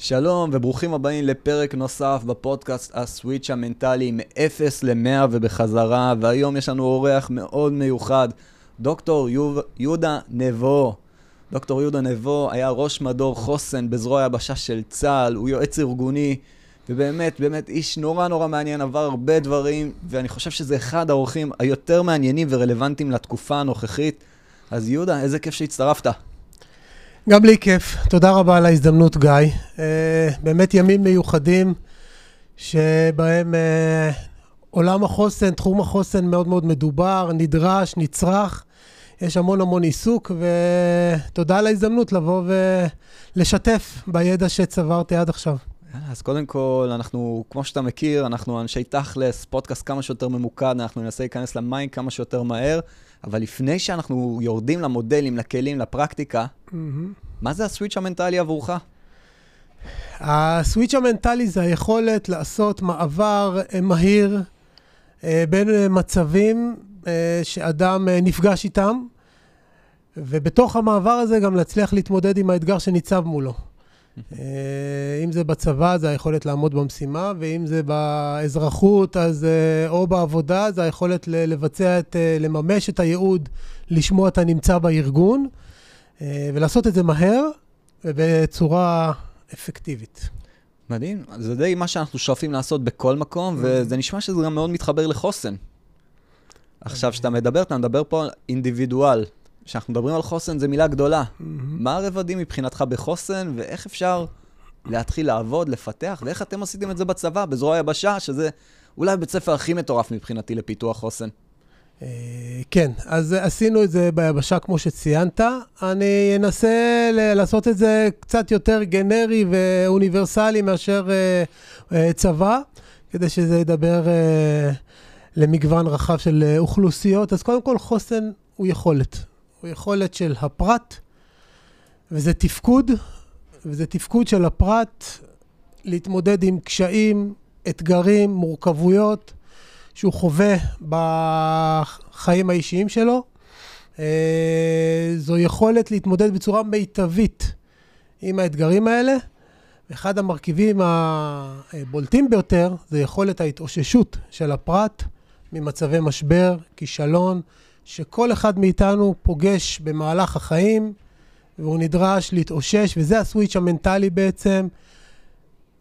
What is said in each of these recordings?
שלום וברוכים הבאים לפרק נוסף בפודקאסט הסוויץ' המנטלי מ-0 ל-100 ובחזרה, והיום יש לנו אורח מאוד מיוחד, דוקטור יוב, יהודה נבו. דוקטור יהודה נבו היה ראש מדור חוסן בזרוע היבשה של צה"ל, הוא יועץ ארגוני, ובאמת, באמת איש נורא נורא מעניין, עבר הרבה דברים, ואני חושב שזה אחד האורחים היותר מעניינים ורלוונטיים לתקופה הנוכחית. אז יהודה, איזה כיף שהצטרפת. גם לי כיף, תודה רבה על ההזדמנות, גיא. Uh, באמת ימים מיוחדים שבהם uh, עולם החוסן, תחום החוסן מאוד מאוד מדובר, נדרש, נצרך. יש המון המון עיסוק, ותודה על ההזדמנות לבוא ולשתף בידע שצברתי עד עכשיו. אז קודם כל, אנחנו, כמו שאתה מכיר, אנחנו אנשי תכלס, פודקאסט כמה שיותר ממוקד, אנחנו ננסה להיכנס למים כמה שיותר מהר, אבל לפני שאנחנו יורדים למודלים, לכלים, לפרקטיקה, mm-hmm. מה זה הסוויץ' המנטלי עבורך? הסוויץ' המנטלי זה היכולת לעשות מעבר אה, מהיר אה, בין אה, מצבים שאדם נפגש איתם, ובתוך המעבר הזה גם להצליח להתמודד עם האתגר שניצב מולו. אה, אם זה בצבא, זה היכולת לעמוד במשימה, ואם זה באזרחות, אז, אה, או בעבודה, זה היכולת לבצע את, אה, לממש את הייעוד, לשמוע את הנמצא בארגון, ולעשות את זה מהר ובצורה אפקטיבית. מדהים, זה די מה שאנחנו שואפים לעשות בכל מקום, mm. וזה נשמע שזה גם מאוד מתחבר לחוסן. עכשיו, כשאתה מדבר, אתה מדבר פה על אינדיבידואל, כשאנחנו מדברים על חוסן, זו מילה גדולה. Mm-hmm. מה הרבדים מבחינתך בחוסן, ואיך אפשר להתחיל לעבוד, לפתח, ואיך אתם עשיתם את זה בצבא, בזרוע היבשה, שזה אולי בית ספר הכי מטורף מבחינתי לפיתוח חוסן. אה, כן, אז עשינו את זה ביבשה כמו שציינת. אני אנסה לעשות את זה קצת יותר גנרי ואוניברסלי מאשר אה, אה, צבא, כדי שזה ידבר למגוון רחב של אוכלוסיות. אז קודם כל, חוסן הוא יכולת. הוא יכולת של הפרט, וזה תפקוד, וזה תפקוד של הפרט להתמודד עם קשיים, אתגרים, מורכבויות שהוא חווה בחיים האישיים שלו. אה, זו יכולת להתמודד בצורה מיטבית עם האתגרים האלה. אחד המרכיבים הבולטים ביותר זה יכולת ההתאוששות של הפרט ממצבי משבר, כישלון, שכל אחד מאיתנו פוגש במהלך החיים, והוא נדרש להתאושש, וזה הסוויץ' המנטלי בעצם,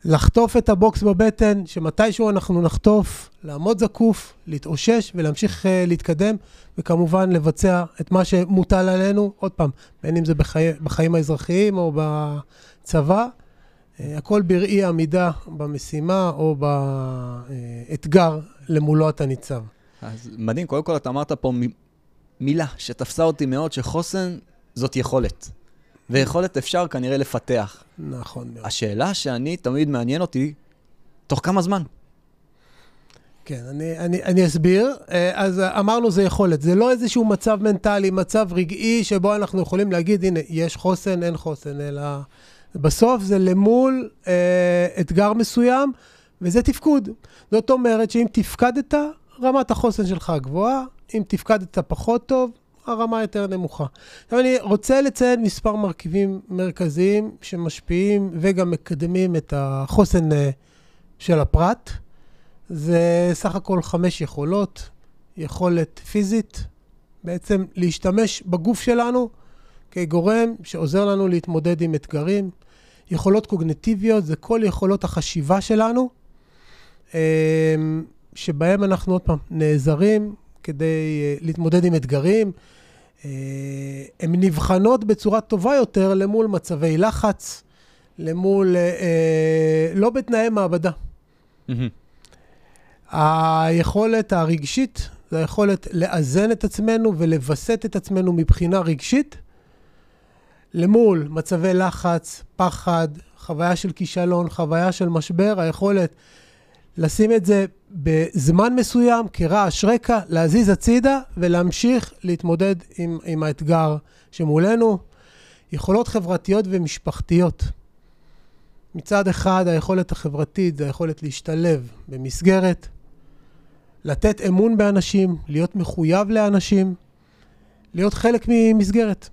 לחטוף את הבוקס בבטן, שמתישהו אנחנו נחטוף, לעמוד זקוף, להתאושש ולהמשיך uh, להתקדם, וכמובן לבצע את מה שמוטל עלינו, עוד פעם, בין אם זה בחי... בחיים האזרחיים או בצבא, uh, הכל בראי עמידה במשימה או באתגר למולו אתה ניצב. אז מדהים, קודם כל אתה אמרת פה מילה שתפסה אותי מאוד, שחוסן זאת יכולת. ויכולת אפשר כנראה לפתח. נכון מאוד. השאלה שאני, תמיד מעניין אותי, תוך כמה זמן? כן, אני, אני, אני אסביר. אה, אז אמרנו זה יכולת. זה לא איזשהו מצב מנטלי, מצב רגעי, שבו אנחנו יכולים להגיד, הנה, יש חוסן, אין חוסן, אלא בסוף זה למול אה, אתגר מסוים, וזה תפקוד. זאת אומרת שאם תפקדת, רמת החוסן שלך גבוהה, אם תפקדת פחות טוב, הרמה יותר נמוכה. עכשיו אני רוצה לציין מספר מרכיבים מרכזיים שמשפיעים וגם מקדמים את החוסן אה, של הפרט. זה סך הכל חמש יכולות. יכולת פיזית, בעצם להשתמש בגוף שלנו כגורם שעוזר לנו להתמודד עם אתגרים. יכולות קוגנטיביות זה כל יכולות החשיבה שלנו, אה, שבהם אנחנו עוד פעם נעזרים כדי אה, להתמודד עם אתגרים. אה, הן נבחנות בצורה טובה יותר למול מצבי לחץ, למול, אה, לא בתנאי מעבדה. היכולת הרגשית, זה היכולת לאזן את עצמנו ולווסת את עצמנו מבחינה רגשית, למול מצבי לחץ, פחד, חוויה של כישלון, חוויה של משבר, היכולת לשים את זה בזמן מסוים, כרעש רקע, להזיז הצידה ולהמשיך להתמודד עם, עם האתגר שמולנו. יכולות חברתיות ומשפחתיות. מצד אחד, היכולת החברתית זה היכולת להשתלב במסגרת, לתת אמון באנשים, להיות מחויב לאנשים, להיות חלק ממסגרת.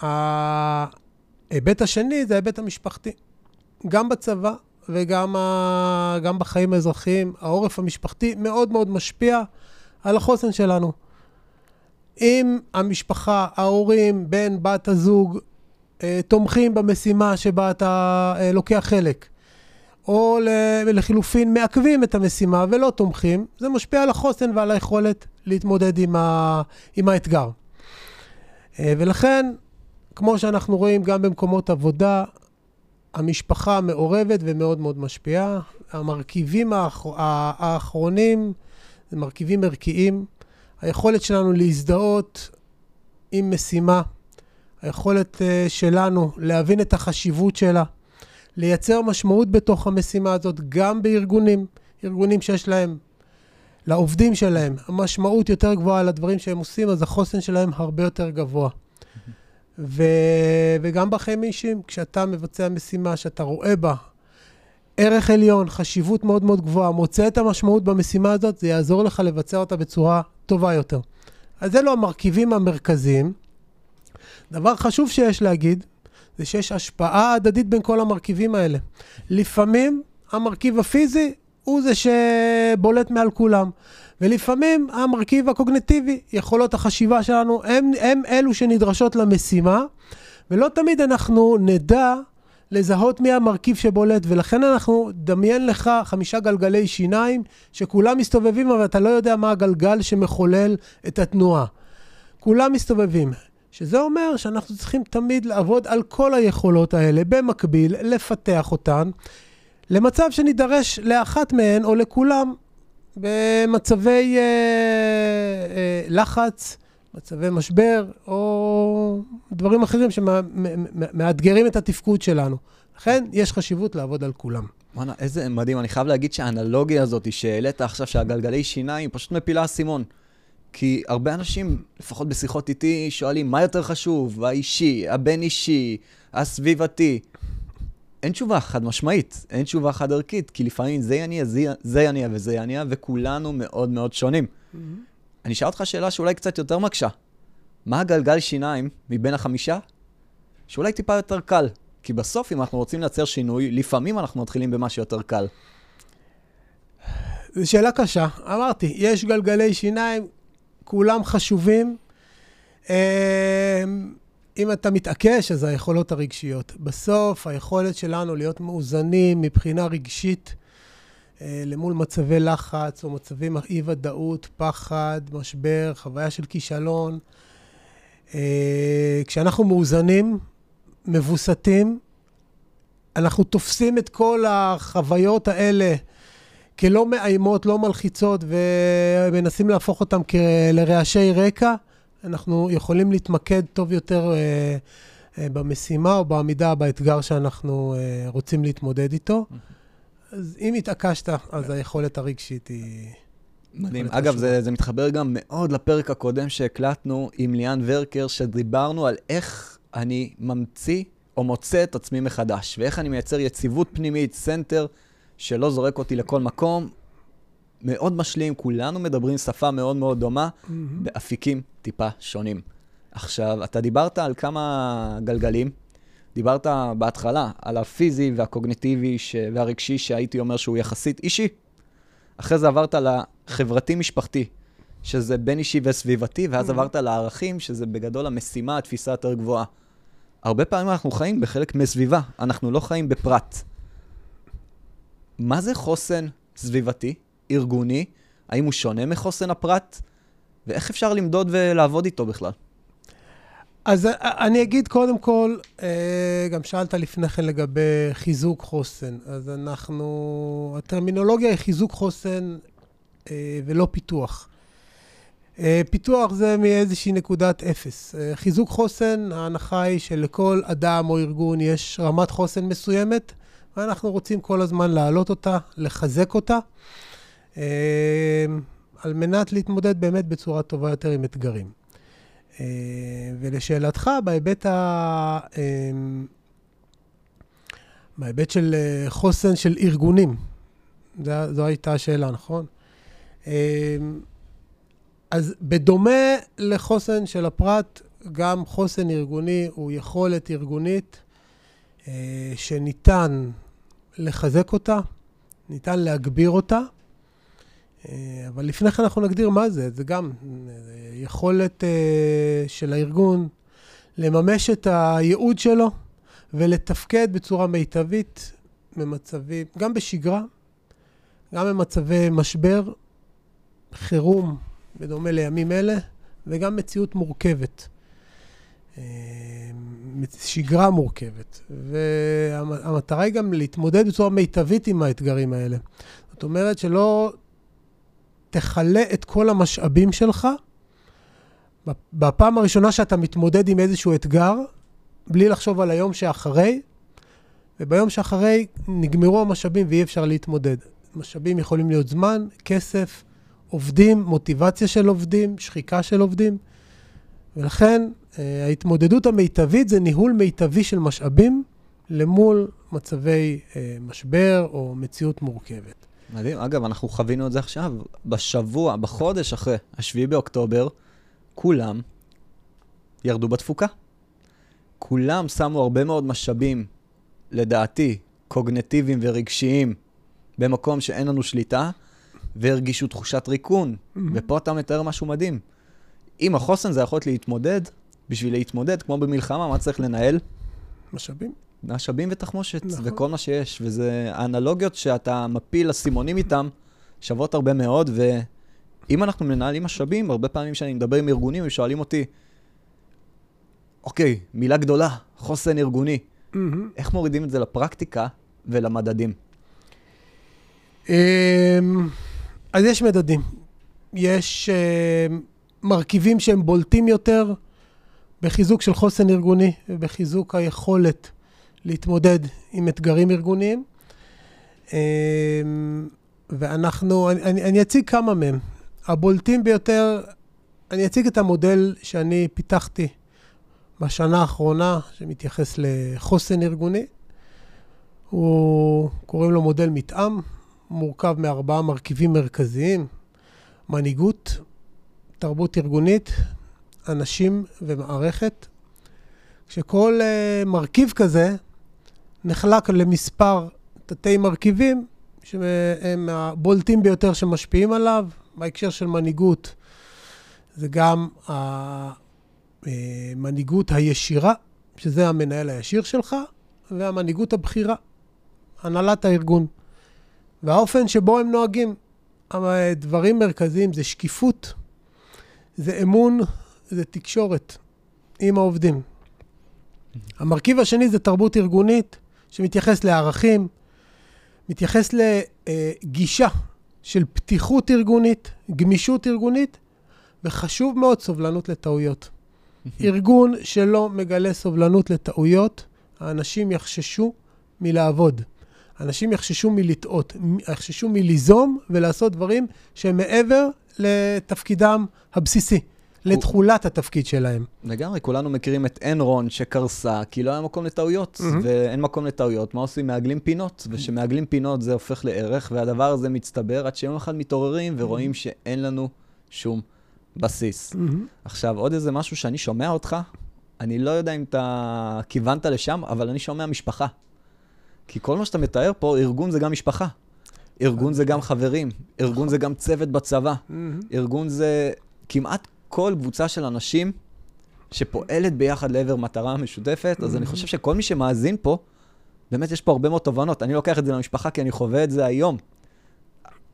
ההיבט השני זה ההיבט המשפחתי. גם בצבא וגם ה... גם בחיים האזרחיים, העורף המשפחתי מאוד מאוד משפיע על החוסן שלנו. אם המשפחה, ההורים, בן, בת הזוג, אה, תומכים במשימה שבה אתה אה, לוקח חלק, או לחילופין מעכבים את המשימה ולא תומכים, זה משפיע על החוסן ועל היכולת להתמודד עם, ה... עם האתגר. אה, ולכן, כמו שאנחנו רואים גם במקומות עבודה, המשפחה מעורבת ומאוד מאוד משפיעה. המרכיבים האח... האחרונים זה מרכיבים ערכיים. היכולת שלנו להזדהות עם משימה, היכולת uh, שלנו להבין את החשיבות שלה, לייצר משמעות בתוך המשימה הזאת, גם בארגונים, ארגונים שיש להם, לעובדים שלהם, המשמעות יותר גבוהה לדברים שהם עושים, אז החוסן שלהם הרבה יותר גבוה. ו... וגם בחיים אישיים, כשאתה מבצע משימה שאתה רואה בה ערך עליון, חשיבות מאוד מאוד גבוהה, מוצא את המשמעות במשימה הזאת, זה יעזור לך לבצע אותה בצורה טובה יותר. אז אלו המרכיבים המרכזיים. דבר חשוב שיש להגיד, זה שיש השפעה הדדית בין כל המרכיבים האלה. לפעמים המרכיב הפיזי הוא זה שבולט מעל כולם. ולפעמים המרכיב הקוגנטיבי, יכולות החשיבה שלנו, הם, הם אלו שנדרשות למשימה, ולא תמיד אנחנו נדע לזהות מי המרכיב שבולט, ולכן אנחנו, דמיין לך חמישה גלגלי שיניים שכולם מסתובבים, אבל אתה לא יודע מה הגלגל שמחולל את התנועה. כולם מסתובבים. שזה אומר שאנחנו צריכים תמיד לעבוד על כל היכולות האלה במקביל, לפתח אותן, למצב שנידרש לאחת מהן או לכולם במצבי אה, אה, לחץ, מצבי משבר, או דברים אחרים שמאתגרים את התפקוד שלנו. לכן יש חשיבות לעבוד על כולם. וואנה, איזה מדהים. אני חייב להגיד שהאנלוגיה הזאת שהעלית עכשיו, שהגלגלי שיניים, פשוט מפילה אסימון. כי הרבה אנשים, לפחות בשיחות איתי, שואלים, מה יותר חשוב? האישי, הבין-אישי, הסביבתי. אין תשובה חד משמעית, אין תשובה חד ערכית, כי לפעמים זה יניע, זה, יניע וזה יניע, וכולנו מאוד מאוד שונים. Mm-hmm. אני אשאל אותך שאלה שאולי קצת יותר מקשה. מה הגלגל שיניים מבין החמישה? שאולי טיפה יותר קל. כי בסוף, אם אנחנו רוצים לייצר שינוי, לפעמים אנחנו מתחילים במה שיותר קל. זו שאלה קשה. אמרתי, יש גלגלי שיניים, כולם חשובים. אם אתה מתעקש, אז היכולות הרגשיות. בסוף, היכולת שלנו להיות מאוזנים מבחינה רגשית אה, למול מצבי לחץ או מצבים אי-ודאות, פחד, משבר, חוויה של כישלון. אה, כשאנחנו מאוזנים, מבוסתים, אנחנו תופסים את כל החוויות האלה כלא מאיימות, לא מלחיצות, ומנסים להפוך אותן לרעשי רקע. אנחנו יכולים להתמקד טוב יותר אה, אה, במשימה או בעמידה, באתגר שאנחנו אה, רוצים להתמודד איתו. אז אם התעקשת, אז היכולת הרגשית היא... מדהים. אגב, זה, זה מתחבר גם מאוד לפרק הקודם שהקלטנו עם ליאן ורקר, שדיברנו על איך אני ממציא או מוצא את עצמי מחדש, ואיך אני מייצר יציבות פנימית, center, שלא זורק אותי לכל מקום, מאוד משלים, כולנו מדברים שפה מאוד מאוד דומה, mm-hmm. באפיקים טיפה שונים. עכשיו, אתה דיברת על כמה גלגלים, דיברת בהתחלה על הפיזי והקוגניטיבי ש... והרגשי, שהייתי אומר שהוא יחסית אישי. אחרי זה עברת לחברתי-משפחתי, שזה בין אישי וסביבתי, ואז mm-hmm. עברת לערכים, שזה בגדול המשימה, התפיסה יותר גבוהה. הרבה פעמים אנחנו חיים בחלק מסביבה, אנחנו לא חיים בפרט. מה זה חוסן סביבתי? ארגוני? האם הוא שונה מחוסן הפרט? ואיך אפשר למדוד ולעבוד איתו בכלל? אז אני אגיד קודם כל, אה, גם שאלת לפני כן לגבי חיזוק חוסן. אז אנחנו, הטרמינולוגיה היא חיזוק חוסן אה, ולא פיתוח. אה, פיתוח זה מאיזושהי נקודת אפס. חיזוק חוסן, ההנחה היא שלכל אדם או ארגון יש רמת חוסן מסוימת, ואנחנו רוצים כל הזמן להעלות אותה, לחזק אותה. על מנת להתמודד באמת בצורה טובה יותר עם אתגרים. ולשאלתך, בהיבט, ה... בהיבט של חוסן של ארגונים, זו, זו הייתה השאלה, נכון? אז בדומה לחוסן של הפרט, גם חוסן ארגוני הוא יכולת ארגונית שניתן לחזק אותה, ניתן להגביר אותה, אה, אבל לפני כן אנחנו נגדיר מה זה. זה גם יכולת של הארגון לממש את הייעוד שלו ולתפקד בצורה מיטבית במצבים, גם בשגרה, גם במצבי משבר, חירום, בדומה לימים אלה, וגם מציאות מורכבת. אה, שגרה מורכבת. והמטרה היא גם להתמודד בצורה מיטבית עם האתגרים האלה. זאת אומרת שלא תכלה את כל המשאבים שלך בפעם הראשונה שאתה מתמודד עם איזשהו אתגר, בלי לחשוב על היום שאחרי, וביום שאחרי נגמרו המשאבים ואי אפשר להתמודד. משאבים יכולים להיות זמן, כסף, עובדים, מוטיבציה של עובדים, שחיקה של עובדים, ולכן אה, ההתמודדות המיטבית זה ניהול מיטבי של משאבים למול מצבי אה, משבר או מציאות מורכבת. מדהים. אגב, אנחנו חווינו את זה עכשיו, בשבוע, בחודש אחרי, השביעי באוקטובר, כולם ירדו בתפוקה. כולם שמו הרבה מאוד משאבים, לדעתי, קוגנטיביים ורגשיים, במקום שאין לנו שליטה, והרגישו תחושת ריקון. Mm-hmm. ופה אתה מתאר משהו מדהים. אם החוסן זה יכול להיות להתמודד, בשביל להתמודד, כמו במלחמה, מה צריך לנהל? משאבים. משאבים ותחמושת, נכון. וכל מה שיש. וזה האנלוגיות שאתה מפיל אסימונים איתם, שוות הרבה מאוד, ואם אנחנו מנהלים משאבים, הרבה פעמים כשאני מדבר עם ארגונים, הם שואלים אותי, אוקיי, מילה גדולה, חוסן ארגוני. Mm-hmm. איך מורידים את זה לפרקטיקה ולמדדים? אמ, אז יש מדדים. יש uh, מרכיבים שהם בולטים יותר בחיזוק של חוסן ארגוני ובחיזוק היכולת להתמודד עם אתגרים ארגוניים. Uh, ואנחנו, אני, אני אציג כמה מהם. הבולטים ביותר, אני אציג את המודל שאני פיתחתי בשנה האחרונה, שמתייחס לחוסן ארגוני. הוא, קוראים לו מודל מתאם, מורכב מארבעה מרכיבים מרכזיים, מנהיגות, תרבות ארגונית, אנשים ומערכת. כשכל uh, מרכיב כזה נחלק למספר תתי מרכיבים שהם הבולטים ביותר שמשפיעים עליו. בהקשר של מנהיגות זה גם המנהיגות הישירה, שזה המנהל הישיר שלך, והמנהיגות הבכירה, הנהלת הארגון. והאופן שבו הם נוהגים. דברים מרכזיים זה שקיפות, זה אמון, זה תקשורת עם העובדים. המרכיב השני זה תרבות ארגונית, שמתייחס לערכים, מתייחס לגישה של פתיחות ארגונית, גמישות ארגונית, וחשוב מאוד סובלנות לטעויות. ארגון שלא מגלה סובלנות לטעויות, האנשים יחששו מלעבוד. אנשים יחששו מלטעות, יחששו מליזום ולעשות דברים שהם מעבר לתפקידם הבסיסי. לתכולת התפקיד שלהם. לגמרי, כולנו מכירים את אנרון שקרסה, כי לא היה מקום לטעויות, mm-hmm. ואין מקום לטעויות. מה עושים? מעגלים פינות, וכשמעגלים פינות זה הופך לערך, והדבר הזה מצטבר עד שיום אחד מתעוררים ורואים mm-hmm. שאין לנו שום בסיס. Mm-hmm. עכשיו, עוד איזה משהו שאני שומע אותך, אני לא יודע אם אתה כיוונת לשם, אבל אני שומע משפחה. כי כל מה שאתה מתאר פה, ארגון זה גם משפחה. ארגון זה גם חברים, ארגון זה גם צוות בצבא, ארגון זה כמעט כל קבוצה של אנשים שפועלת ביחד לעבר מטרה משותפת, אז אני חושב שכל מי שמאזין פה, באמת יש פה הרבה מאוד תובנות. אני לוקח את זה למשפחה כי אני חווה את זה היום.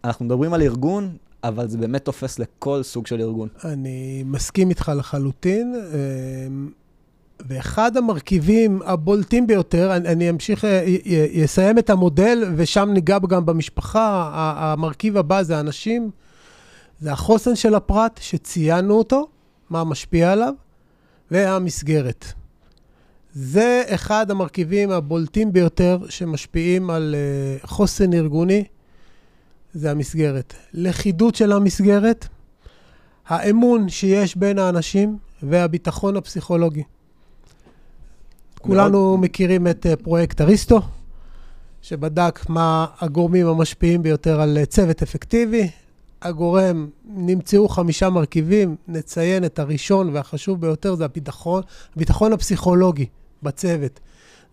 אנחנו מדברים על ארגון, אבל זה באמת תופס לכל סוג של ארגון. אני מסכים איתך לחלוטין. אמ, ואחד המרכיבים הבולטים ביותר, אני, אני אמשיך, אסיים אה, את המודל ושם ניגע גם במשפחה, המרכיב הבא זה אנשים, זה החוסן של הפרט שציינו אותו, מה משפיע עליו, והמסגרת. זה אחד המרכיבים הבולטים ביותר שמשפיעים על אה, חוסן ארגוני, זה המסגרת. לכידות של המסגרת, האמון שיש בין האנשים והביטחון הפסיכולוגי. כולנו. מכירים את uh, פרויקט אריסטו, שבדק מה הגורמים המשפיעים ביותר על uh, צוות אפקטיבי. הגורם, נמצאו חמישה מרכיבים, נציין את הראשון והחשוב ביותר, זה הביטחון, הביטחון הפסיכולוגי בצוות.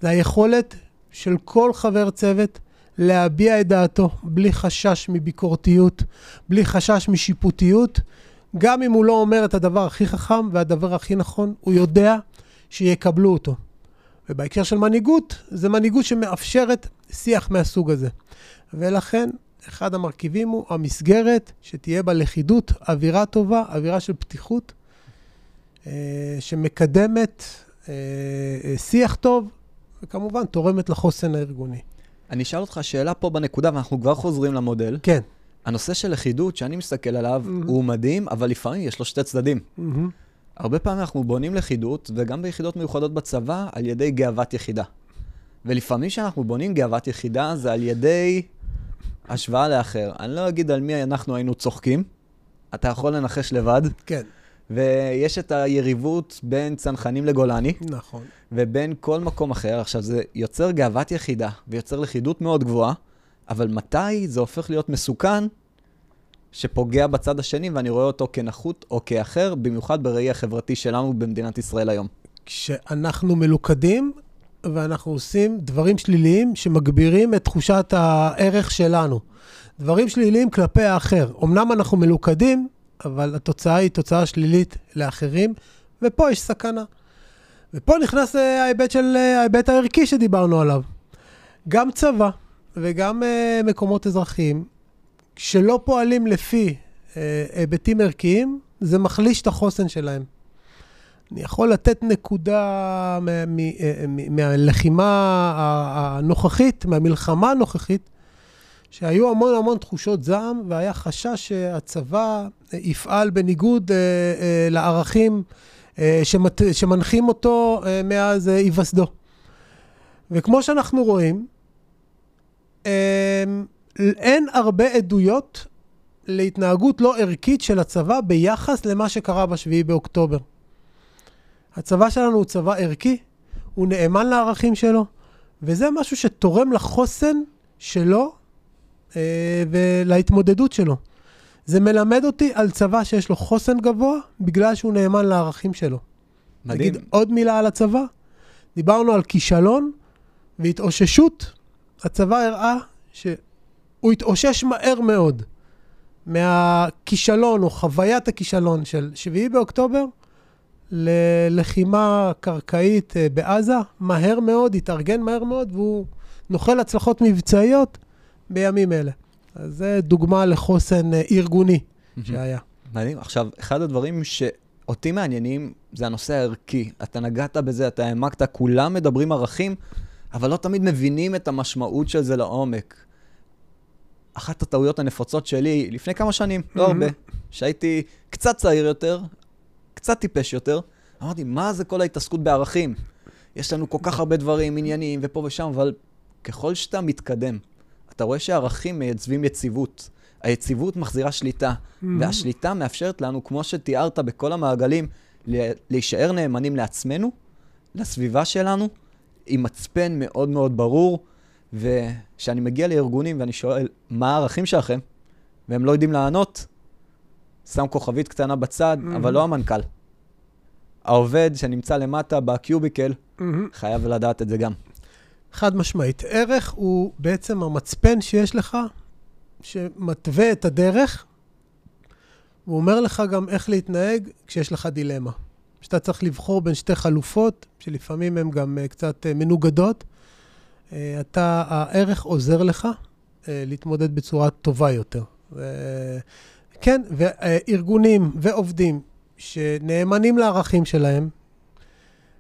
זה היכולת של כל חבר צוות להביע את דעתו בלי חשש מביקורתיות, בלי חשש משיפוטיות. גם אם הוא לא אומר את הדבר הכי חכם והדבר הכי נכון, הוא יודע שיקבלו אותו. ובהקשר של מנהיגות, זה מנהיגות שמאפשרת שיח מהסוג הזה. ולכן, אחד המרכיבים הוא המסגרת שתהיה בה לכידות, אווירה טובה, אווירה של פתיחות, אה, שמקדמת אה, אה, שיח טוב, וכמובן תורמת לחוסן הארגוני. אני אשאל אותך שאלה פה בנקודה, ואנחנו כבר חוזרים למודל. כן. הנושא של לכידות, שאני מסתכל עליו, mm-hmm. הוא מדהים, אבל לפעמים יש לו שתי צדדים. Mm-hmm. הרבה פעמים אנחנו בונים לכידות, וגם ביחידות מיוחדות בצבא, על ידי גאוות יחידה. ולפעמים כשאנחנו בונים גאוות יחידה, זה על ידי השוואה לאחר. אני לא אגיד על מי אנחנו היינו צוחקים, אתה יכול לנחש לבד. כן. ויש את היריבות בין צנחנים לגולני. נכון. ובין כל מקום אחר. עכשיו, זה יוצר גאוות יחידה, ויוצר לכידות מאוד גבוהה, אבל מתי זה הופך להיות מסוכן שפוגע בצד השני, ואני רואה אותו כנחות או כאחר, במיוחד בראי החברתי שלנו במדינת ישראל היום. כשאנחנו מלוכדים, ואנחנו עושים דברים שליליים שמגבירים את תחושת הערך שלנו. דברים שליליים כלפי האחר. אמנם אנחנו מלוכדים, אבל התוצאה היא תוצאה שלילית לאחרים, ופה יש סכנה. ופה נכנס אה, ההיבט של אה, ההיבט הערכי שדיברנו עליו. גם צבא וגם uh, מקומות אזרחיים שלא פועלים לפי היבטים ערכיים, זה מחליש את החוסן שלהם. אני יכול לתת נקודה מהלחימה הנוכחית, מהמלחמה הנוכחית, שהיו המון המון תחושות זעם, והיה חשש שהצבא יפעל בניגוד אה, אה, לערכים אה, שמנחים אותו מאז היווסדו. וכמו שאנחנו רואים, אה, אין הרבה עדויות להתנהגות לא ערכית של הצבא ביחס למה שקרה בשביעי באוקטובר. הצבא שלנו הוא צבא ערכי, הוא נאמן לערכים שלו, וזה משהו שתורם לחוסן שלו אה, ולהתמודדות שלו. זה מלמד אותי על צבא שיש לו חוסן גבוה, בגלל שהוא נאמן לערכים שלו. מדהים. נגיד עוד מילה על הצבא. דיברנו על כישלון והתאוששות. הצבא הראה שהוא התאושש מהר מאוד מהכישלון או חוויית הכישלון של 7 באוקטובר ללחימה קרקעית אה, בעזה, מהר מאוד, התארגן מהר מאוד, והוא נוחל הצלחות מבצעיות בימים אלה. אז זה דוגמה לחוסן אה, ארגוני שהיה. מדהים. עכשיו, אחד הדברים שאותי מעניינים זה הנושא הערכי. אתה נגעת בזה, אתה העמקת, כולם מדברים ערכים, אבל לא תמיד מבינים את המשמעות של זה לעומק. אחת הטעויות הנפוצות שלי, לפני כמה שנים, לא הרבה, שהייתי קצת צעיר יותר, קצת טיפש יותר, אמרתי, מה זה כל ההתעסקות בערכים? יש לנו כל כך הרבה דברים, עניינים ופה ושם, אבל ככל שאתה מתקדם, אתה רואה שערכים מייצבים יציבות. היציבות מחזירה שליטה, mm-hmm. והשליטה מאפשרת לנו, כמו שתיארת בכל המעגלים, להישאר נאמנים לעצמנו, לסביבה שלנו, עם מצפן מאוד מאוד ברור, וכשאני מגיע לארגונים ואני שואל, מה הערכים שלכם? והם לא יודעים לענות, שם כוכבית קטנה בצד, mm-hmm. אבל לא המנכ"ל. העובד שנמצא למטה בקיוביקל, mm-hmm. חייב לדעת את זה גם. חד משמעית. ערך הוא בעצם המצפן שיש לך, שמתווה את הדרך, הוא אומר לך גם איך להתנהג כשיש לך דילמה. שאתה צריך לבחור בין שתי חלופות, שלפעמים הן גם uh, קצת uh, מנוגדות. Uh, אתה, הערך עוזר לך להתמודד בצורה טובה יותר. כן, וארגונים ועובדים שנאמנים לערכים שלהם,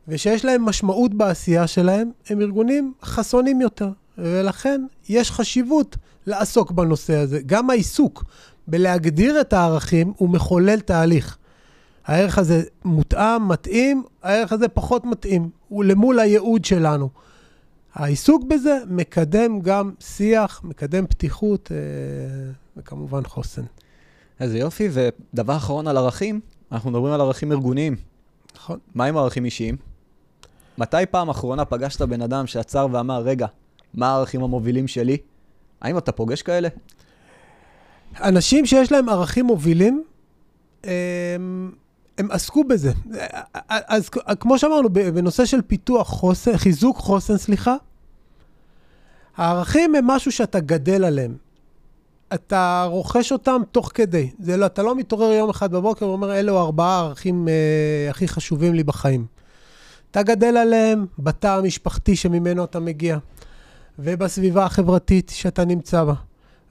ושיש להם משמעות בעשייה שלהם, הם ארגונים חסונים יותר. ולכן יש חשיבות לעסוק בנושא הזה. גם העיסוק בלהגדיר את הערכים הוא מחולל תהליך. הערך הזה מותאם, מתאים, הערך הזה פחות מתאים. הוא למול הייעוד שלנו. העיסוק בזה מקדם גם שיח, מקדם פתיחות אה, וכמובן חוסן. איזה יופי, ודבר אחרון על ערכים, אנחנו מדברים על ערכים ארגוניים. נכון. מה עם ערכים אישיים? מתי פעם אחרונה פגשת בן אדם שעצר ואמר, רגע, מה הערכים המובילים שלי? האם אתה פוגש כאלה? אנשים שיש להם ערכים מובילים, הם, הם עסקו בזה. אז כמו שאמרנו, בנושא של פיתוח חוסן, חיזוק חוסן, סליחה, הערכים הם משהו שאתה גדל עליהם. אתה רוכש אותם תוך כדי. זה לא, אתה לא מתעורר יום אחד בבוקר ואומר, אלו ארבעה הערכים אה, הכי חשובים לי בחיים. אתה גדל עליהם בתא המשפחתי שממנו אתה מגיע, ובסביבה החברתית שאתה נמצא בה,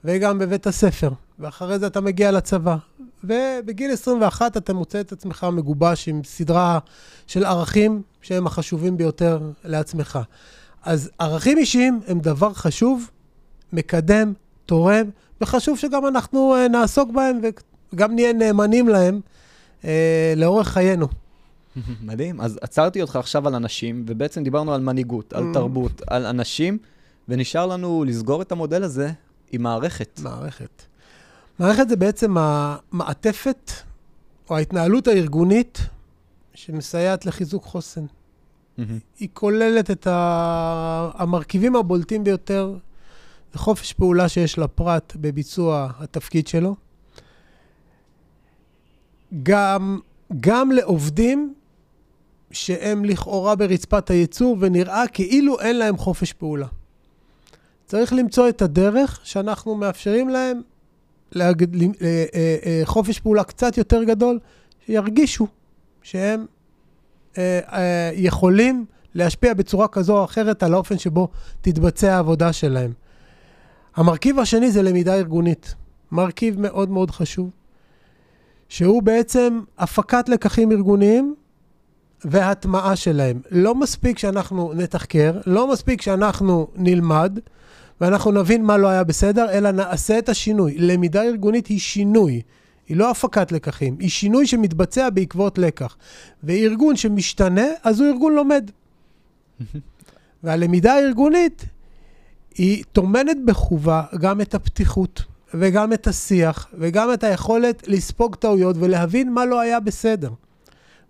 וגם בבית הספר, ואחרי זה אתה מגיע לצבא. ובגיל 21 אתה מוצא את עצמך מגובש עם סדרה של ערכים שהם החשובים ביותר לעצמך. אז ערכים אישיים הם דבר חשוב, מקדם, תורם, וחשוב שגם אנחנו uh, נעסוק בהם וגם נהיה נאמנים להם uh, לאורך חיינו. מדהים. אז עצרתי אותך עכשיו על אנשים, ובעצם דיברנו על מנהיגות, על mm. תרבות, על אנשים, ונשאר לנו לסגור את המודל הזה עם מערכת. מערכת. מערכת זה בעצם המעטפת או ההתנהלות הארגונית שמסייעת לחיזוק חוסן. Mm-hmm. היא כוללת את המרכיבים הבולטים ביותר זה חופש פעולה שיש לפרט בביצוע התפקיד שלו. גם, גם לעובדים שהם לכאורה ברצפת הייצור ונראה כאילו אין להם חופש פעולה. צריך למצוא את הדרך שאנחנו מאפשרים להם להג... אה, אה, אה, חופש פעולה קצת יותר גדול, שירגישו שהם יכולים להשפיע בצורה כזו או אחרת על האופן שבו תתבצע העבודה שלהם. המרכיב השני זה למידה ארגונית. מרכיב מאוד מאוד חשוב, שהוא בעצם הפקת לקחים ארגוניים והטמעה שלהם. לא מספיק שאנחנו נתחקר, לא מספיק שאנחנו נלמד ואנחנו נבין מה לא היה בסדר, אלא נעשה את השינוי. למידה ארגונית היא שינוי. היא לא הפקת לקחים, היא שינוי שמתבצע בעקבות לקח. וארגון שמשתנה, אז הוא ארגון לומד. והלמידה הארגונית היא טומנת בחובה גם את הפתיחות, וגם את השיח, וגם את היכולת לספוג טעויות ולהבין מה לא היה בסדר.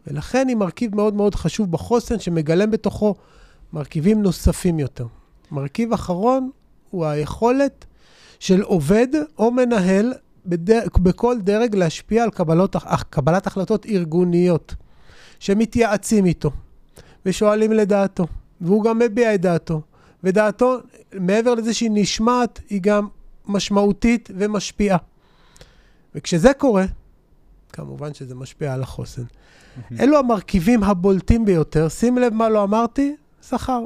ולכן היא מרכיב מאוד מאוד חשוב בחוסן, שמגלם בתוכו מרכיבים נוספים יותר. מרכיב אחרון הוא היכולת של עובד או מנהל בדר... בכל דרג להשפיע על קבלות... קבלת החלטות ארגוניות, שמתייעצים איתו ושואלים לדעתו, והוא גם מביע את דעתו. ודעתו, מעבר לזה שהיא נשמעת, היא גם משמעותית ומשפיעה. וכשזה קורה, כמובן שזה משפיע על החוסן. אלו המרכיבים הבולטים ביותר. שים לב מה לא אמרתי, שכר.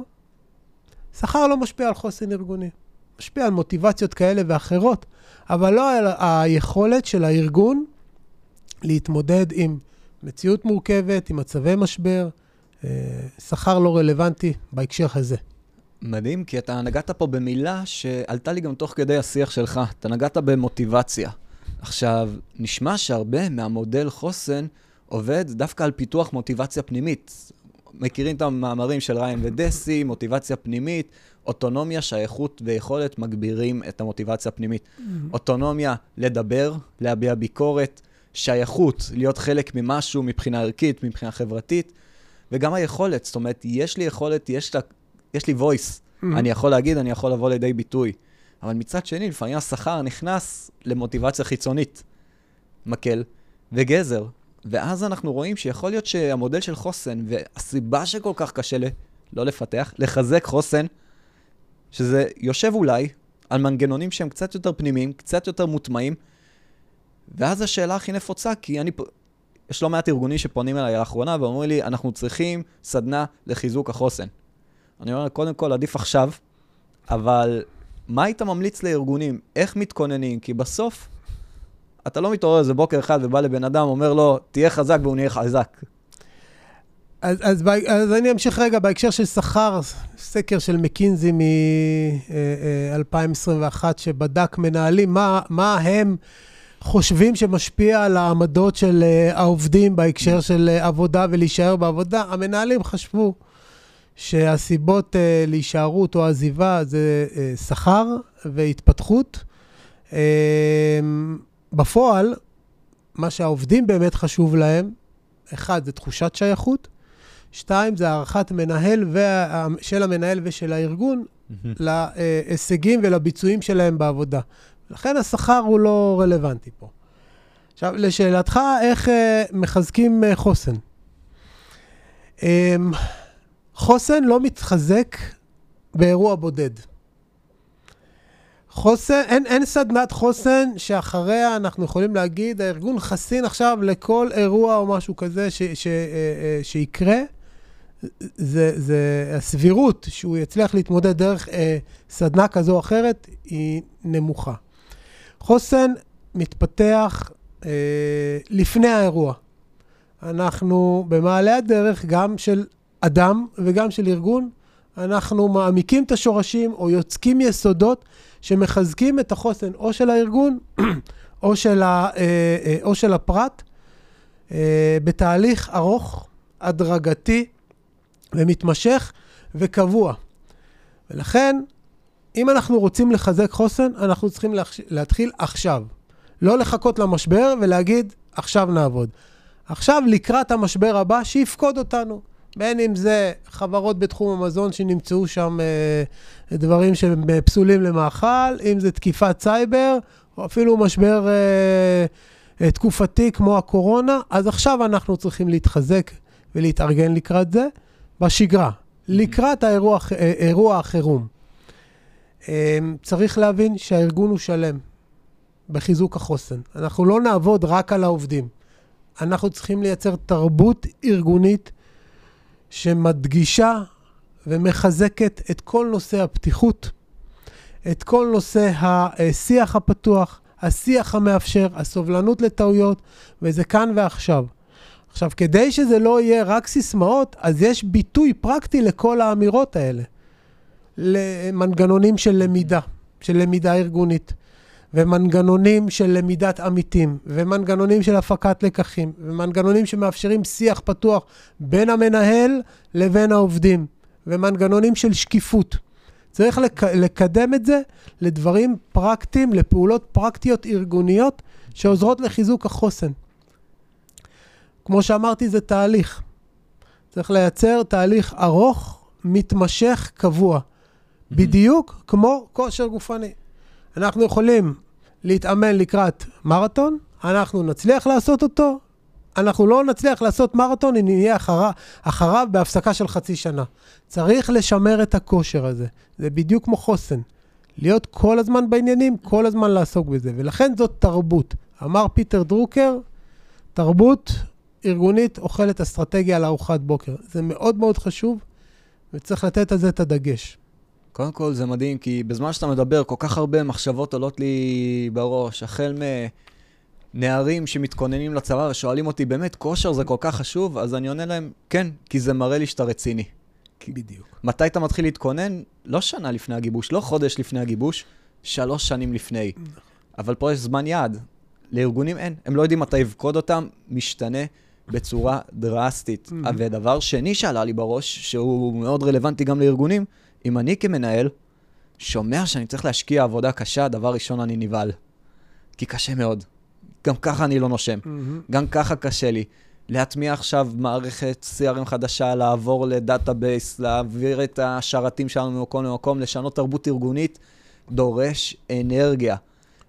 שכר לא משפיע על חוסן ארגוני. משפיע על מוטיבציות כאלה ואחרות, אבל לא על היכולת של הארגון להתמודד עם מציאות מורכבת, עם מצבי משבר. אה, שכר לא רלוונטי בהקשר הזה. מדהים, כי אתה נגעת פה במילה שעלתה לי גם תוך כדי השיח שלך. אתה נגעת במוטיבציה. עכשיו, נשמע שהרבה מהמודל חוסן עובד דווקא על פיתוח מוטיבציה פנימית. מכירים את המאמרים של ריין ודסי, מוטיבציה פנימית, אוטונומיה, שייכות ויכולת מגבירים את המוטיבציה הפנימית. Mm-hmm. אוטונומיה, לדבר, להביע ביקורת, שייכות, להיות חלק ממשהו מבחינה ערכית, מבחינה חברתית, וגם היכולת, זאת אומרת, יש לי יכולת, יש יש לי voice, mm-hmm. אני יכול להגיד, אני יכול לבוא לידי ביטוי. אבל מצד שני, לפעמים השכר נכנס למוטיבציה חיצונית, מקל וגזר. ואז אנחנו רואים שיכול להיות שהמודל של חוסן, והסיבה שכל כך קשה ל... לא לפתח, לחזק חוסן, שזה יושב אולי על מנגנונים שהם קצת יותר פנימיים, קצת יותר מוטמעים, ואז השאלה הכי נפוצה, כי אני, יש לא מעט ארגונים שפונים אליי לאחרונה ואומרים לי, אנחנו צריכים סדנה לחיזוק החוסן. אני אומר, קודם כל, עדיף עכשיו, אבל מה היית ממליץ לארגונים? איך מתכוננים? כי בסוף, אתה לא מתעורר איזה בוקר אחד ובא לבן אדם, אומר לו, תהיה חזק והוא נהיה חזק. אז, אז, אז אני אמשיך רגע בהקשר של שכר, סקר של מקינזי מ-2021, שבדק מנהלים, מה, מה הם חושבים שמשפיע על העמדות של אה, העובדים בהקשר של אה, עבודה ולהישאר בעבודה. המנהלים חשבו שהסיבות uh, להישארות או עזיבה זה uh, שכר והתפתחות. Uh, בפועל, מה שהעובדים באמת חשוב להם, אחד, זה תחושת שייכות, שתיים, זה הערכת מנהל וה... של המנהל ושל הארגון mm-hmm. להישגים ולביצועים שלהם בעבודה. לכן השכר הוא לא רלוונטי פה. עכשיו, לשאלתך, איך uh, מחזקים uh, חוסן? Um, חוסן לא מתחזק באירוע בודד. חוסן, אין, אין סדנת חוסן שאחריה אנחנו יכולים להגיד, הארגון חסין עכשיו לכל אירוע או משהו כזה ש, ש, ש, אה, שיקרה. זה, זה הסבירות שהוא יצליח להתמודד דרך אה, סדנה כזו או אחרת היא נמוכה. חוסן מתפתח אה, לפני האירוע. אנחנו במעלה הדרך, גם של אדם וגם של ארגון, אנחנו מעמיקים את השורשים או יוצקים יסודות שמחזקים את החוסן או של הארגון או של, ה, אה, אה, או של הפרט אה, בתהליך ארוך, הדרגתי ומתמשך וקבוע. ולכן, אם אנחנו רוצים לחזק חוסן, אנחנו צריכים להתחיל עכשיו. לא לחכות למשבר ולהגיד, עכשיו נעבוד. עכשיו, לקראת המשבר הבא, שיפקוד אותנו. בין אם זה חברות בתחום המזון שנמצאו שם אה, דברים שהם פסולים למאכל, אם זה תקיפת סייבר, או אפילו משבר אה, אה, תקופתי כמו הקורונה, אז עכשיו אנחנו צריכים להתחזק ולהתארגן לקראת זה בשגרה, לקראת האירוע, אה, אירוע החירום. אה, צריך להבין שהארגון הוא שלם בחיזוק החוסן. אנחנו לא נעבוד רק על העובדים. אנחנו צריכים לייצר תרבות ארגונית שמדגישה ומחזקת את כל נושא הפתיחות, את כל נושא השיח הפתוח, השיח המאפשר, הסובלנות לטעויות, וזה כאן ועכשיו. עכשיו, כדי שזה לא יהיה רק סיסמאות, אז יש ביטוי פרקטי לכל האמירות האלה. למנגנונים של למידה, של למידה ארגונית. ומנגנונים של למידת עמיתים, ומנגנונים של הפקת לקחים, ומנגנונים שמאפשרים שיח פתוח בין המנהל לבין העובדים, ומנגנונים של שקיפות. צריך לק- לקדם את זה לדברים פרקטיים, לפעולות פרקטיות ארגוניות שעוזרות לחיזוק החוסן. כמו שאמרתי, זה תהליך. צריך לייצר תהליך ארוך, מתמשך, קבוע. בדיוק כמו כושר גופני. אנחנו יכולים להתאמן לקראת מרתון, אנחנו נצליח לעשות אותו, אנחנו לא נצליח לעשות מרתון אם נהיה אחריו, אחריו בהפסקה של חצי שנה. צריך לשמר את הכושר הזה. זה בדיוק כמו חוסן. להיות כל הזמן בעניינים, כל הזמן לעסוק בזה. ולכן זאת תרבות. אמר פיטר דרוקר, תרבות ארגונית אוכלת אסטרטגיה לארוחת בוקר. זה מאוד מאוד חשוב, וצריך לתת על זה את הדגש. קודם כל זה מדהים, כי בזמן שאתה מדבר, כל כך הרבה מחשבות עולות לי בראש, החל מנערים שמתכוננים לצבא ושואלים אותי, באמת, כושר זה כל כך חשוב? אז אני עונה להם, כן, כי זה מראה לי שאתה רציני. בדיוק. מתי אתה מתחיל להתכונן? לא שנה לפני הגיבוש, לא חודש לפני הגיבוש, שלוש שנים לפני. אבל פה יש זמן יעד. לארגונים אין, הם לא יודעים מתי יפקוד אותם, משתנה בצורה דרסטית. ודבר שני שעלה לי בראש, שהוא מאוד רלוונטי גם לארגונים, אם אני כמנהל שומע שאני צריך להשקיע עבודה קשה, דבר ראשון אני נבהל. כי קשה מאוד. גם ככה אני לא נושם. Mm-hmm. גם ככה קשה לי. להטמיע עכשיו מערכת CRM חדשה, לעבור ל database, להעביר את השרתים שלנו ממקום למקום, לשנות תרבות ארגונית, דורש אנרגיה.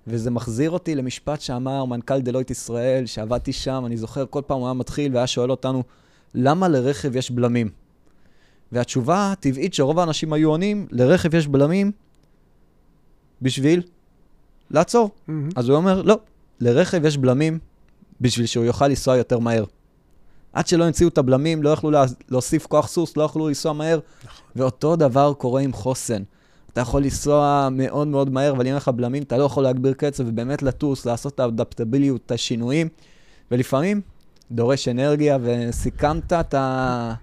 וזה מחזיר אותי למשפט שאמר מנכ"ל Deloitte ישראל, שעבדתי שם, אני זוכר, כל פעם הוא היה מתחיל והיה שואל אותנו, למה לרכב יש בלמים? והתשובה הטבעית שרוב האנשים היו עונים, לרכב יש בלמים בשביל לעצור. Mm-hmm. אז הוא אומר, לא, לרכב יש בלמים בשביל שהוא יוכל לנסוע יותר מהר. עד שלא המציאו את הבלמים, לא יכלו לה, להוסיף כוח סוס, לא יכלו לנסוע מהר. נכון. ואותו דבר קורה עם חוסן. אתה יכול לנסוע מאוד מאוד מהר, אבל אם אין לך בלמים, אתה לא יכול להגביר קצב ובאמת לטוס, לעשות את האדפטביליות, את השינויים. ולפעמים דורש אנרגיה, וסיכמת את ה...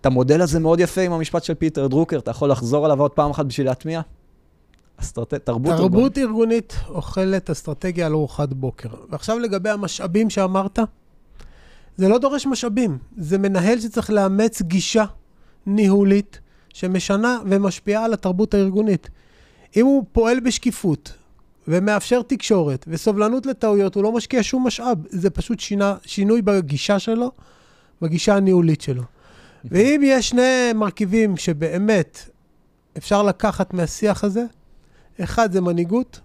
את המודל הזה מאוד יפה עם המשפט של פיטר דרוקר, אתה יכול לחזור עליו עוד פעם אחת בשביל להטמיע? אסטרט... תרבות, תרבות ארגונית אוכלת אסטרטגיה על ארוחת בוקר. ועכשיו לגבי המשאבים שאמרת, זה לא דורש משאבים, זה מנהל שצריך לאמץ גישה ניהולית שמשנה ומשפיעה על התרבות הארגונית. אם הוא פועל בשקיפות ומאפשר תקשורת וסובלנות לטעויות, הוא לא משקיע שום משאב, זה פשוט שינה, שינוי בגישה שלו, בגישה הניהולית שלו. ואם יש שני מרכיבים שבאמת אפשר לקחת מהשיח הזה, אחד זה מנהיגות,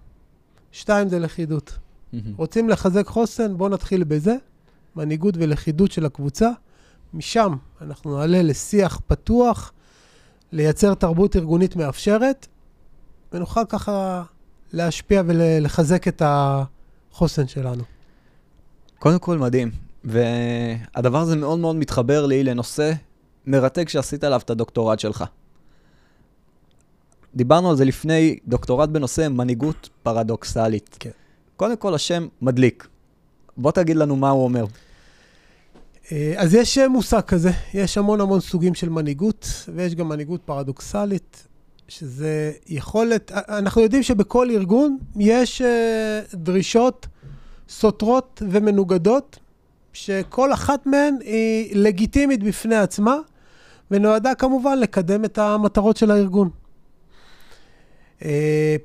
שתיים זה לכידות. רוצים לחזק חוסן? בואו נתחיל בזה, מנהיגות ולכידות של הקבוצה. משם אנחנו נעלה לשיח פתוח, לייצר תרבות ארגונית מאפשרת, ונוכל ככה להשפיע ולחזק את החוסן שלנו. קודם כל, מדהים. והדבר הזה מאוד מאוד מתחבר לי לנושא מרתק שעשית עליו את הדוקטורט שלך. דיברנו על זה לפני, דוקטורט בנושא מנהיגות פרדוקסלית. כן. קודם כל, השם מדליק. בוא תגיד לנו מה הוא אומר. אה, אז יש אה, מושג כזה, יש המון המון סוגים של מנהיגות, ויש גם מנהיגות פרדוקסלית, שזה יכולת, אה, אנחנו יודעים שבכל ארגון יש דרישות סותרות ומנוגדות, שכל אחת מהן היא לגיטימית בפני עצמה, ונועדה כמובן לקדם את המטרות של הארגון.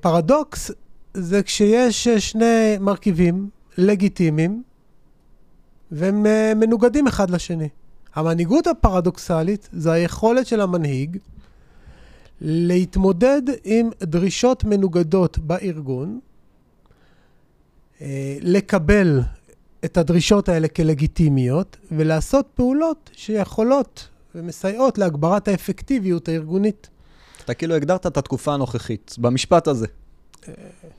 פרדוקס זה כשיש שני מרכיבים לגיטימיים, והם uh, מנוגדים אחד לשני. המנהיגות הפרדוקסלית זה היכולת של המנהיג להתמודד עם דרישות מנוגדות בארגון, לקבל את הדרישות האלה כלגיטימיות ולעשות פעולות שיכולות ומסייעות להגברת האפקטיביות הארגונית. אתה כאילו הגדרת את התקופה הנוכחית במשפט הזה. אה,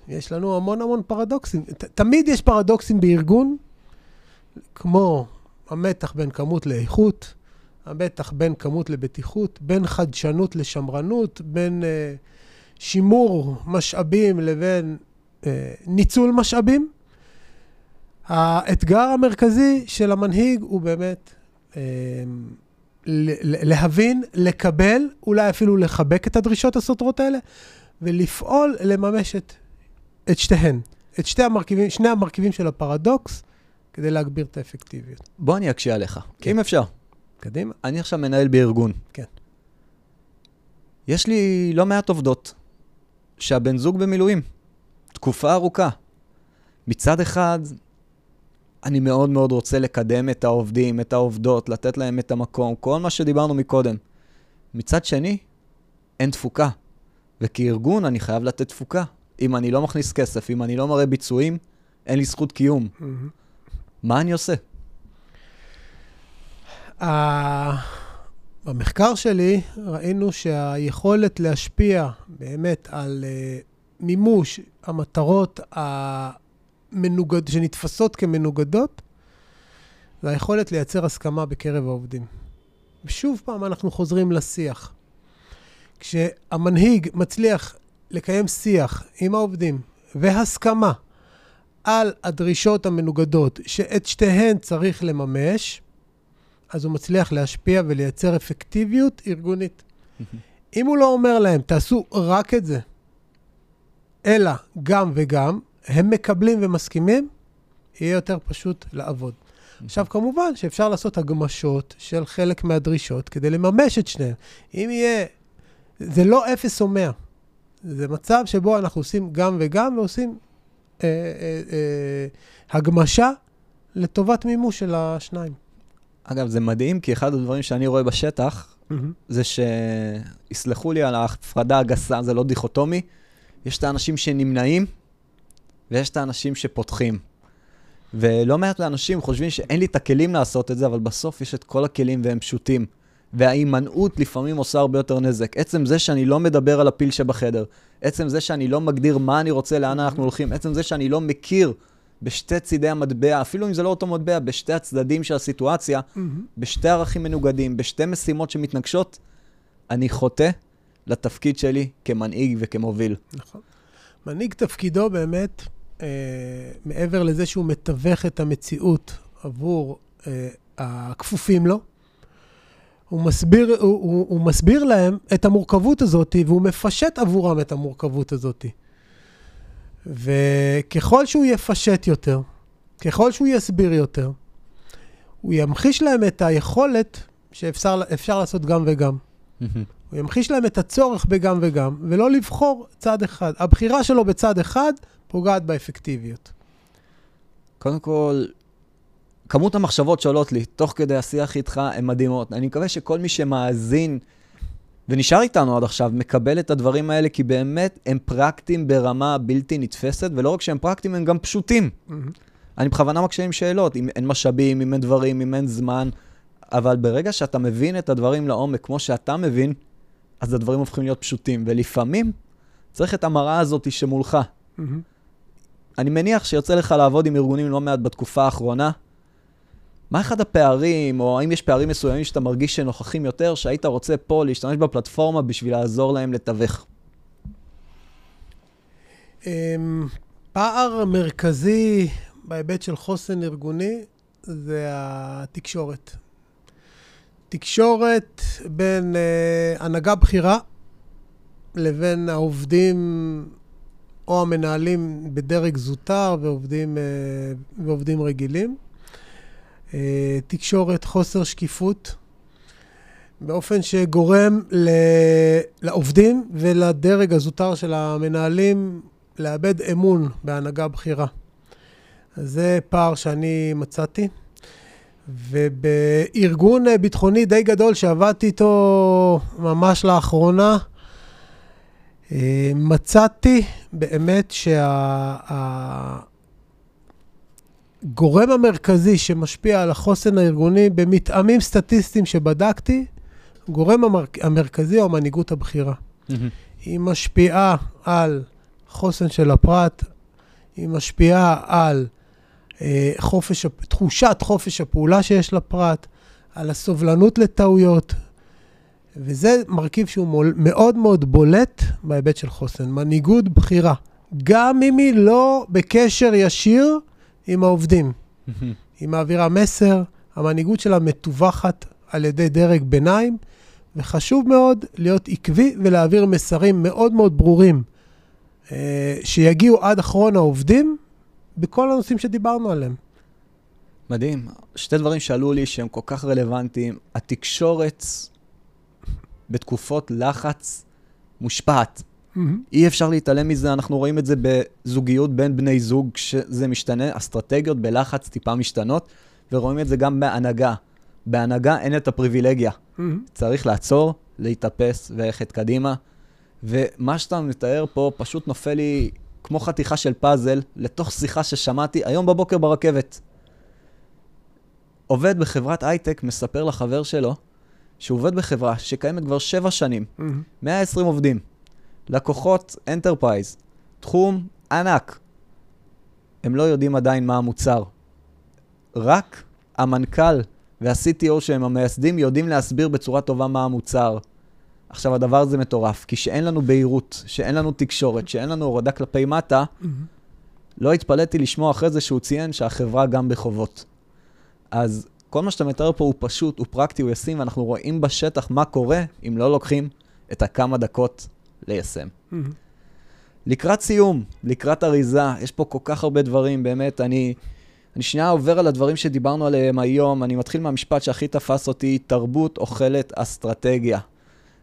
יש לנו המון המון פרדוקסים. ת, תמיד יש פרדוקסים בארגון, כמו המתח בין כמות לאיכות, המתח בין כמות לבטיחות, בין חדשנות לשמרנות, בין uh, שימור משאבים לבין uh, ניצול משאבים. האתגר המרכזי של המנהיג הוא באמת uh, להבין, לקבל, אולי אפילו לחבק את הדרישות הסותרות האלה, ולפעול לממש את, את שתיהן, את שתי המרכיבים, שני המרכיבים של הפרדוקס, כדי להגביר את האפקטיביות. בוא אני אקשה עליך, כן. אם אפשר. קדימה. אני עכשיו מנהל בארגון. כן. יש לי לא מעט עובדות שהבן זוג במילואים, תקופה ארוכה. מצד אחד, אני מאוד מאוד רוצה לקדם את העובדים, את העובדות, לתת להם את המקום, כל מה שדיברנו מקודם. מצד שני, אין תפוקה. וכארגון אני חייב לתת תפוקה. אם אני לא מכניס כסף, אם אני לא מראה ביצועים, אין לי זכות קיום. Mm-hmm. מה אני עושה? במחקר שלי ראינו שהיכולת להשפיע באמת על uh, מימוש המטרות המנוגד, שנתפסות כמנוגדות, זה היכולת לייצר הסכמה בקרב העובדים. ושוב פעם אנחנו חוזרים לשיח. כשהמנהיג מצליח לקיים שיח עם העובדים והסכמה על הדרישות המנוגדות, שאת שתיהן צריך לממש, אז הוא מצליח להשפיע ולייצר אפקטיביות ארגונית. אם הוא לא אומר להם, תעשו רק את זה, אלא גם וגם, הם מקבלים ומסכימים, יהיה יותר פשוט לעבוד. עכשיו, כמובן שאפשר לעשות הגמשות של חלק מהדרישות כדי לממש את שניהם. אם יהיה, זה לא אפס או מאה. זה מצב שבו אנחנו עושים גם וגם ועושים אה, אה, אה, הגמשה לטובת מימוש של השניים. אגב, זה מדהים, כי אחד הדברים שאני רואה בשטח, mm-hmm. זה שיסלחו לי על ההפרדה הגסה, זה לא דיכוטומי, יש את האנשים שנמנעים, ויש את האנשים שפותחים. ולא מעט מהאנשים חושבים שאין לי את הכלים לעשות את זה, אבל בסוף יש את כל הכלים והם פשוטים. וההימנעות לפעמים עושה הרבה יותר נזק. עצם זה שאני לא מדבר על הפיל שבחדר, עצם זה שאני לא מגדיר מה אני רוצה, לאן אנחנו הולכים, עצם זה שאני לא מכיר בשתי צידי המטבע, אפילו אם זה לא אותו מטבע, בשתי הצדדים של הסיטואציה, בשתי ערכים מנוגדים, בשתי משימות שמתנגשות, אני חוטא לתפקיד שלי כמנהיג וכמוביל. נכון. מנהיג תפקידו באמת, אה, מעבר לזה שהוא מתווך את המציאות עבור אה, הכפופים לו, הוא מסביר, הוא, הוא, הוא מסביר להם את המורכבות הזאת, והוא מפשט עבורם את המורכבות הזאת. וככל שהוא יפשט יותר, ככל שהוא יסביר יותר, הוא ימחיש להם את היכולת שאפשר לעשות גם וגם. הוא ימחיש להם את הצורך בגם וגם, ולא לבחור צד אחד. הבחירה שלו בצד אחד פוגעת באפקטיביות. קודם כל, כמות המחשבות שעולות לי תוך כדי השיח איתך הן מדהימות. אני מקווה שכל מי שמאזין ונשאר איתנו עד עכשיו, מקבל את הדברים האלה, כי באמת הם פרקטיים ברמה בלתי נתפסת, ולא רק שהם פרקטיים, הם גם פשוטים. Mm-hmm. אני בכוונה מקשה עם שאלות, אם אין משאבים, אם אין דברים, אם אין זמן, אבל ברגע שאתה מבין את הדברים לעומק כמו שאתה מבין, אז הדברים הופכים להיות פשוטים, ולפעמים צריך את המראה הזאת שמולך. אני מניח שיוצא לך לעבוד עם ארגונים לא מעט בתקופה האחרונה. מה אחד הפערים, או האם יש פערים מסוימים שאתה מרגיש שנוכחים יותר, שהיית רוצה פה להשתמש בפלטפורמה בשביל לעזור להם לתווך? אמ, פער מרכזי בהיבט של חוסן ארגוני זה התקשורת. תקשורת בין uh, הנהגה בכירה לבין העובדים או המנהלים בדרג זוטר ועובדים, uh, ועובדים רגילים. Uh, תקשורת, חוסר שקיפות, באופן שגורם ל... לעובדים ולדרג הזוטר של המנהלים לאבד אמון בהנהגה בכירה. זה פער שאני מצאתי. ובארגון ביטחוני די גדול שעבדתי איתו ממש לאחרונה, מצאתי באמת שהגורם המרכזי שמשפיע על החוסן הארגוני במתאמים סטטיסטיים שבדקתי, הגורם המרכזי הוא המנהיגות הבכירה. היא משפיעה על חוסן של הפרט, היא משפיעה על אה, חופש, תחושת חופש הפעולה שיש לפרט, על הסובלנות לטעויות, וזה מרכיב שהוא מול, מאוד מאוד בולט בהיבט של חוסן. מנהיגות בכירה, גם אם היא לא בקשר ישיר עם העובדים. היא מעבירה מסר, המנהיגות שלה מטווחת על ידי דרג ביניים, וחשוב מאוד להיות עקבי ולהעביר מסרים מאוד מאוד ברורים, אה, שיגיעו עד אחרון העובדים, בכל הנושאים שדיברנו עליהם. מדהים. שתי דברים שעלו לי שהם כל כך רלוונטיים. התקשורת בתקופות לחץ מושפעת. Mm-hmm. אי אפשר להתעלם מזה, אנחנו רואים את זה בזוגיות בין בני זוג, כשזה משתנה, אסטרטגיות בלחץ טיפה משתנות, ורואים את זה גם בהנהגה. בהנהגה אין את הפריבילגיה. Mm-hmm. צריך לעצור, להתאפס וללכת קדימה. ומה שאתה מתאר פה פשוט נופל לי כמו חתיכה של פאזל לתוך שיחה ששמעתי היום בבוקר ברכבת. עובד בחברת הייטק מספר לחבר שלו שהוא עובד בחברה שקיימת כבר שבע שנים, mm-hmm. 120 עובדים, לקוחות enterprise, תחום ענק. הם לא יודעים עדיין מה המוצר. רק המנכ"ל וה-CTO שהם המייסדים יודעים להסביר בצורה טובה מה המוצר. עכשיו, הדבר הזה מטורף, כי שאין לנו בהירות, שאין לנו תקשורת, שאין לנו הורדה כלפי מטה, mm-hmm. לא התפלאתי לשמוע אחרי זה שהוא ציין שהחברה גם בחובות. אז כל מה שאתה מתאר פה הוא פשוט, הוא פרקטי, הוא ישים, ואנחנו רואים בשטח מה קורה אם לא לוקחים את הכמה דקות ליישם. Mm-hmm. לקראת סיום, לקראת אריזה, יש פה כל כך הרבה דברים, באמת, אני, אני שנייה עובר על הדברים שדיברנו עליהם היום, אני מתחיל מהמשפט שהכי תפס אותי, תרבות אוכלת אסטרטגיה.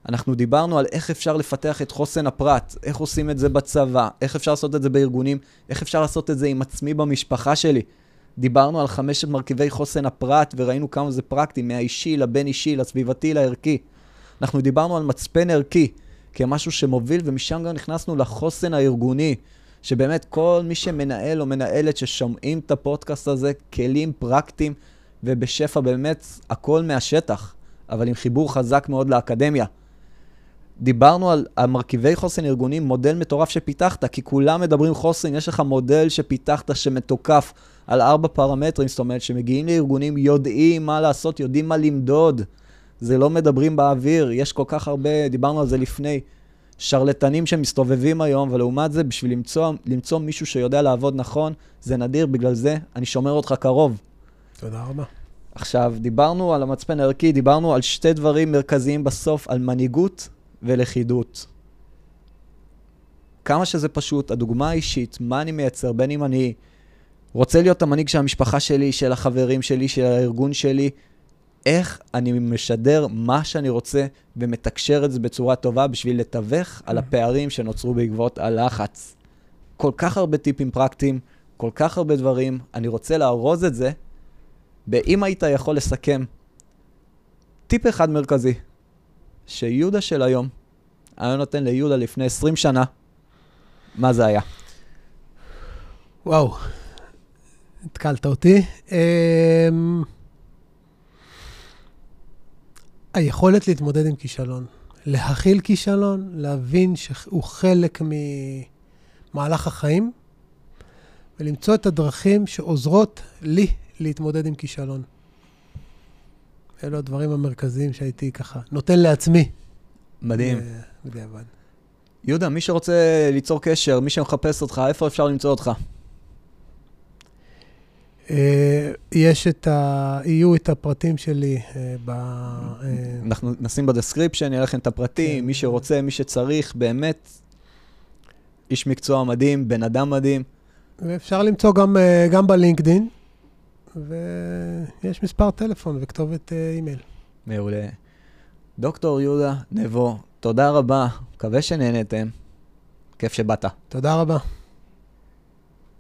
אנחנו דיברנו על איך אפשר לפתח את חוסן הפרט, איך עושים את זה בצבא, איך אפשר לעשות את זה בארגונים, איך אפשר לעשות את זה עם עצמי במשפחה שלי. דיברנו על חמשת מרכיבי חוסן הפרט וראינו כמה זה פרקטי, מהאישי לבין אישי, לסביבתי, לערכי. אנחנו דיברנו על מצפן ערכי כמשהו שמוביל, ומשם גם נכנסנו לחוסן הארגוני, שבאמת כל מי שמנהל או מנהלת ששומעים את הפודקאסט הזה, כלים פרקטיים ובשפע באמת הכל מהשטח, אבל עם חיבור חזק מאוד לאקדמיה. דיברנו על המרכיבי חוסן ארגוני, מודל מטורף שפיתחת, כי כולם מדברים חוסן, יש לך מודל שפיתחת שמתוקף על ארבע פרמטרים, זאת אומרת שמגיעים לארגונים, יודעים מה לעשות, יודעים מה למדוד. זה לא מדברים באוויר, יש כל כך הרבה, דיברנו על זה לפני, שרלטנים שמסתובבים היום, ולעומת זה, בשביל למצוא, למצוא מישהו שיודע לעבוד נכון, זה נדיר, בגלל זה אני שומר אותך קרוב. תודה רבה. עכשיו, דיברנו על המצפן הערכי, דיברנו על שתי דברים מרכזיים בסוף, על מנהיגות ולכידות. כמה שזה פשוט, הדוגמה האישית, מה אני מייצר, בין אם אני רוצה להיות המנהיג של המשפחה שלי, של החברים שלי, של הארגון שלי, איך אני משדר מה שאני רוצה ומתקשר את זה בצורה טובה בשביל לתווך על הפערים שנוצרו בעקבות הלחץ. כל כך הרבה טיפים פרקטיים, כל כך הרבה דברים, אני רוצה לארוז את זה, ואם היית יכול לסכם טיפ אחד מרכזי, שיהודה של היום היה נותן ליהודה לפני 20 שנה, מה זה היה? וואו, התקלת אותי. אמ, היכולת להתמודד עם כישלון. להכיל כישלון, להבין שהוא חלק במהלך החיים, ולמצוא את הדרכים שעוזרות לי להתמודד עם כישלון. אלו הדברים המרכזיים שהייתי ככה נותן לעצמי. מדהים. אה, בדיעבד. יהודה, מי שרוצה ליצור קשר, מי שמחפש אותך, איפה אפשר למצוא אותך? אה, יש את ה... יהיו את הפרטים שלי אה, ב... אנחנו נשים ב description, יהיה לכם את הפרטים, כן. מי שרוצה, מי שצריך, באמת, איש מקצוע מדהים, בן אדם מדהים. ואפשר למצוא גם, גם בלינקדין, ויש מספר טלפון וכתובת אה, אימייל. מעולה. דוקטור יהודה נבו, תודה רבה, מקווה שנהנתם. כיף שבאת. תודה רבה.